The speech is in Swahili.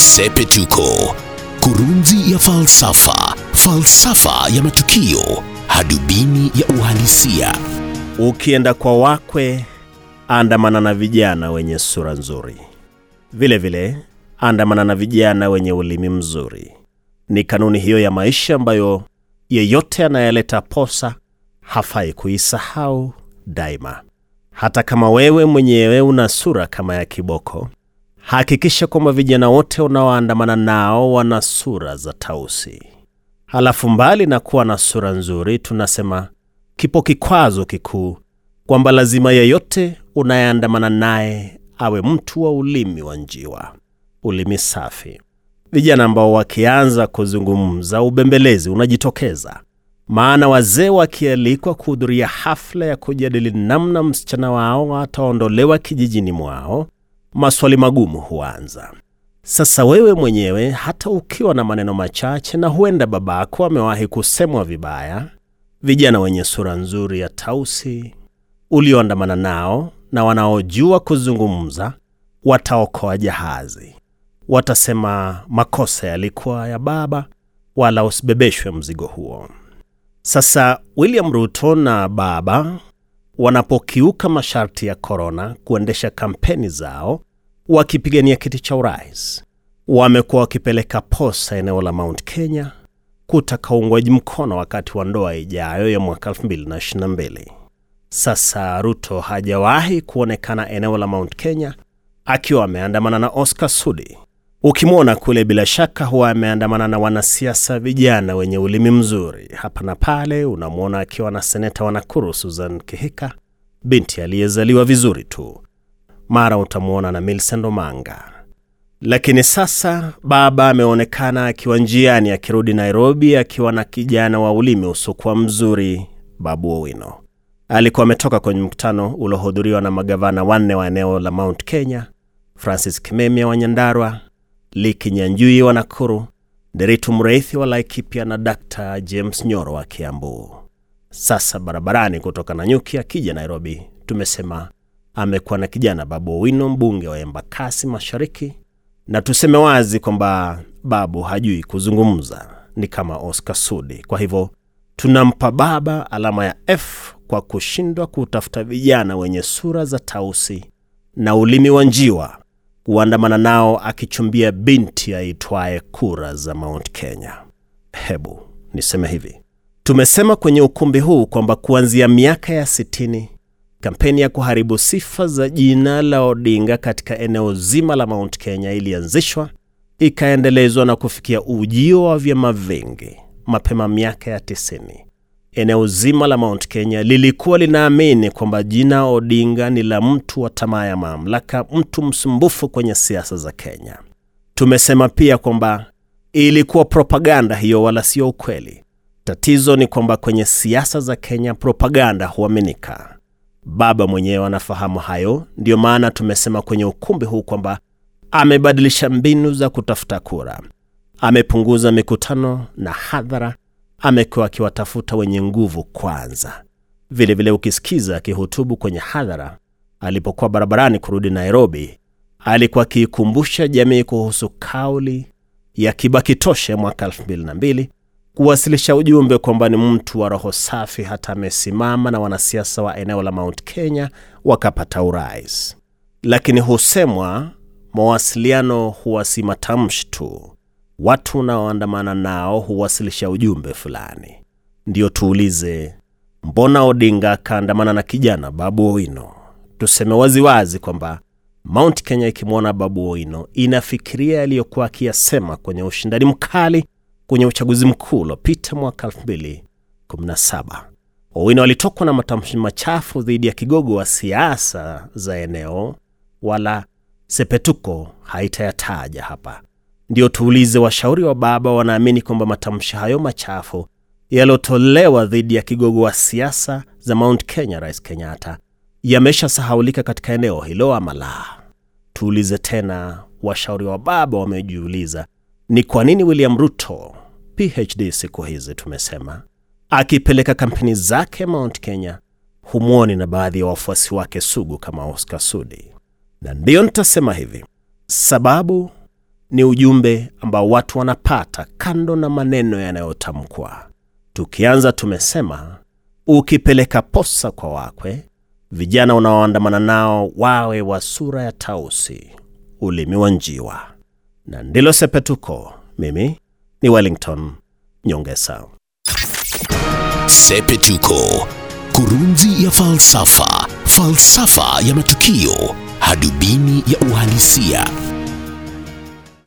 Sepetuko, kurunzi ya falsafa, falsafa ya matukio, hadubini ya uhalisia. Ukienda kwa wakwe, andamana na vijana wenye sura nzuri. Vile vile, andamana na vijana wenye ulimi mzuri. Ni kanuni hiyo ya maisha ambayo yeyote anayeleta posa hafai kuisahau daima. Hata kama wewe mwenyewe una sura kama ya kiboko, hakikisha kwamba vijana wote unaoandamana nao wana sura za tausi. Halafu mbali na kuwa na sura nzuri, tunasema kipo kikwazo kikuu kwamba lazima yeyote unayeandamana naye awe mtu wa ulimi wa njiwa, ulimi safi. Vijana ambao wakianza kuzungumza ubembelezi unajitokeza, maana wazee wakialikwa kuhudhuria hafla ya kujadili namna msichana wao ataondolewa kijijini mwao, maswali magumu huanza. Sasa wewe mwenyewe, hata ukiwa na maneno machache na huenda babako amewahi kusemwa vibaya, vijana wenye sura nzuri ya tausi ulioandamana nao na wanaojua kuzungumza wataokoa jahazi. Watasema makosa yalikuwa ya baba, wala usibebeshwe mzigo huo. Sasa William Ruto na baba wanapokiuka masharti ya korona kuendesha kampeni zao wakipigania kiti cha urais, wamekuwa wakipeleka posa eneo la Mount Kenya kutaka uungwaji mkono wakati wa ndoa ijayo ya mwaka 2022. Sasa Ruto hajawahi kuonekana eneo la Mount Kenya akiwa ameandamana na Oscar Sudi. Ukimwona kule, bila shaka huwa ameandamana na wanasiasa vijana wenye ulimi mzuri. Hapa na pale unamwona akiwa na seneta wa Nakuru Susan Kihika, binti aliyezaliwa vizuri tu. Mara utamwona na Millicent Omanga. Lakini sasa baba ameonekana akiwa njiani akirudi Nairobi akiwa na kijana wa ulimi usiokuwa mzuri, Babu Owino. Alikuwa ametoka kwenye mkutano uliohudhuriwa na magavana wanne wa eneo la Mount Kenya, Francis Kimemia wa Nyandarua, Liki Nyanjui wa Nakuru, Nderitu Mreithi wa Laikipia na Dr. James Nyoro wa Kiambu. Sasa barabarani kutoka Nanyuki akija Nairobi, tumesema amekuwa na kijana Babu Owino, mbunge wa Embakasi Mashariki, na tuseme wazi kwamba Babu hajui kuzungumza, ni kama Oscar Sudi. Kwa hivyo tunampa baba alama ya F kwa kushindwa kutafuta vijana wenye sura za tausi na ulimi wa njiwa kuandamana nao akichumbia binti aitwaye kura za Mount Kenya. Hebu niseme hivi, tumesema kwenye ukumbi huu kwamba kuanzia miaka ya sitini kampeni ya kuharibu sifa za jina la Odinga katika eneo zima la Mount Kenya ilianzishwa ikaendelezwa na kufikia ujio wa vyama vingi mapema miaka ya tisini. Eneo zima la Mount Kenya lilikuwa linaamini kwamba jina Odinga ni la mtu wa tamaa ya mamlaka, mtu msumbufu kwenye siasa za Kenya. Tumesema pia kwamba ilikuwa propaganda hiyo, wala sio ukweli. Tatizo ni kwamba kwenye siasa za Kenya propaganda huaminika. Baba mwenyewe anafahamu hayo, ndiyo maana tumesema kwenye ukumbi huu kwamba amebadilisha mbinu za kutafuta kura, amepunguza mikutano na hadhara amekuwa akiwatafuta wenye nguvu kwanza. Vilevile vile ukisikiza akihutubu kwenye hadhara alipokuwa barabarani kurudi Nairobi, alikuwa akiikumbusha jamii kuhusu kauli ya Kibaki Toshe mwaka 2002 kuwasilisha ujumbe kwamba ni mtu wa roho safi, hata amesimama na wanasiasa wa eneo la Mount Kenya wakapata urais. Lakini husemwa mawasiliano huwa si matamshi tu watu unaoandamana nao huwasilisha ujumbe fulani. Ndiyo tuulize, mbona Odinga akaandamana na kijana Babu Owino? Tuseme waziwazi kwamba Mount Kenya ikimwona Babu Owino inafikiria yaliyokuwa akiyasema kwenye ushindani mkali kwenye uchaguzi mkuu uliopita mwaka 2017. Owino alitokwa na matamshi machafu dhidi ya kigogo wa siasa za eneo, wala Sepetuko haitayataja hapa. Ndiyo tuulize, washauri wa baba wanaamini kwamba matamshi hayo machafu yaliyotolewa dhidi ya kigogo wa siasa za Mount Kenya, Rais Kenyatta, yameshasahaulika katika eneo hilo ama la? Tuulize tena, washauri wa baba wamejiuliza ni kwa nini William Ruto, PhD siku hizi tumesema, akipeleka kampeni zake Mount Kenya humwoni na baadhi ya wafuasi wake sugu kama Oscar Sudi. Na ndiyo nitasema hivi, sababu ni ujumbe ambao watu wanapata kando na maneno yanayotamkwa. Tukianza tumesema, ukipeleka posa kwa wakwe, vijana unaoandamana nao wawe wa sura ya tausi, ulimi wa njiwa, na ndilo sepetuko. Mimi ni Wellington Nyongesa. Sepetuko, kurunzi ya falsafa, falsafa ya matukio, hadubini ya uhalisia.